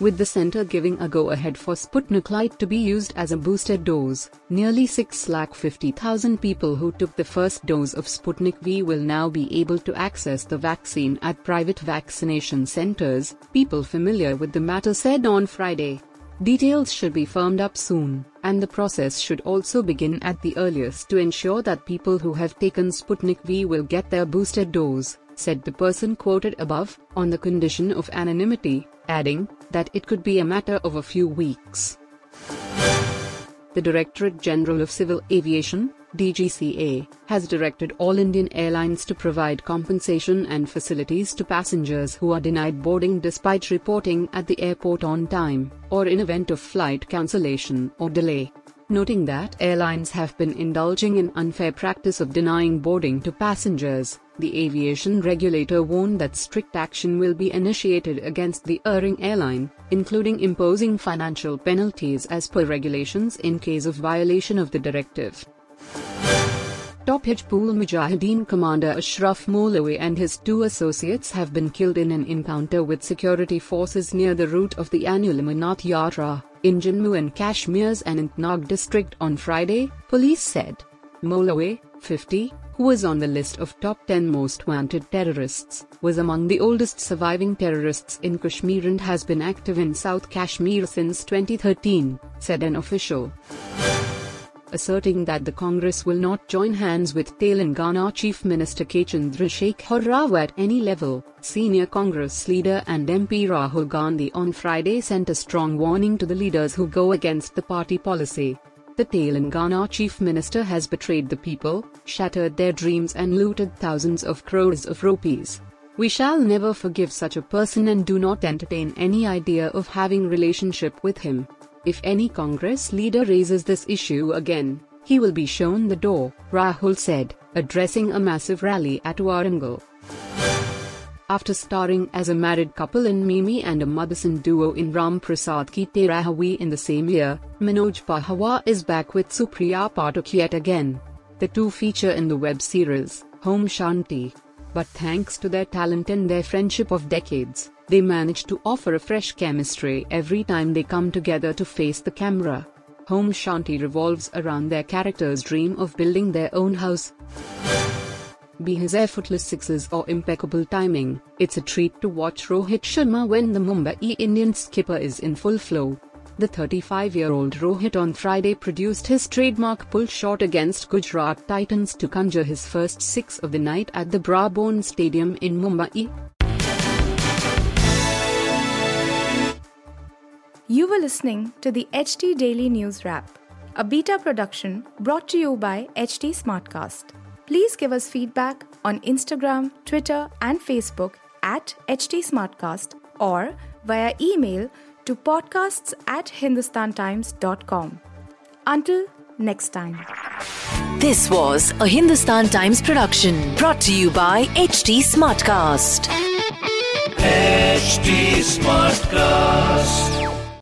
With the center giving a go ahead for Sputnik Light to be used as a booster dose, nearly 6,50,000 people who took the first dose of Sputnik V will now be able to access the vaccine at private vaccination centers, people familiar with the matter said on Friday. Details should be firmed up soon, and the process should also begin at the earliest to ensure that people who have taken Sputnik V will get their booster dose, said the person quoted above, on the condition of anonymity, adding that it could be a matter of a few weeks. The Directorate General of Civil Aviation, DGCA, has directed all Indian airlines to provide compensation and facilities to passengers who are denied boarding despite reporting at the airport on time, or in event of flight cancellation or delay. Noting that airlines have been indulging in unfair practice of denying boarding to passengers, the aviation regulator warned that strict action will be initiated against the erring airline, including imposing financial penalties as per regulations in case of violation of the directive. Top Hizbul Mujahideen commander Ashraf Molvi and his two associates have been killed in an encounter with security forces near the route of the annual Amarnath Yatra in Jammu and Kashmir's Anantnag district on Friday, police said. Molvi, 50, who was on the list of top 10 most wanted terrorists, was among the oldest surviving terrorists in Kashmir and has been active in South Kashmir since 2013, said an official asserting that the Congress will not join hands with Telangana Chief Minister K. Chandrasekhar Rao at any level. Senior Congress leader and MP Rahul Gandhi on Friday sent a strong warning to the leaders who go against the party policy. The Telangana Chief Minister has betrayed the people, shattered their dreams and looted thousands of crores of rupees. We shall never forgive such a person and do not entertain any idea of having relationship with him. If any Congress leader raises this issue again, he will be shown the door, Rahul said, addressing a massive rally at Warangal. After starring as a married couple in Mimi and a mother-son duo in Ram Prasad Ki Tehrvi in the same year, Manoj Pahwa is back with Supriya Pathak yet again. The two feature in the web series, Home Shanti. But thanks to their talent and their friendship of decades, they manage to offer a fresh chemistry every time they come together to face the camera. Home Shanti revolves around their characters' dream of building their own house. Be his effortless sixes or impeccable timing, it's a treat to watch Rohit Sharma when the Mumbai Indians skipper is in full flow. The 35-year-old Rohit on Friday produced his trademark pull shot against Gujarat Titans to conjure his first six of the night at the Brabourne Stadium in Mumbai. You were listening to the HT Daily News Wrap, a beta production brought to you by HT Smartcast. Please give us feedback on Instagram, Twitter, and Facebook at HT Smartcast or via email to podcasts at hindustantimes.com. Until next time. This was a Hindustan Times production brought to you by HT Smartcast. HT Smartcast.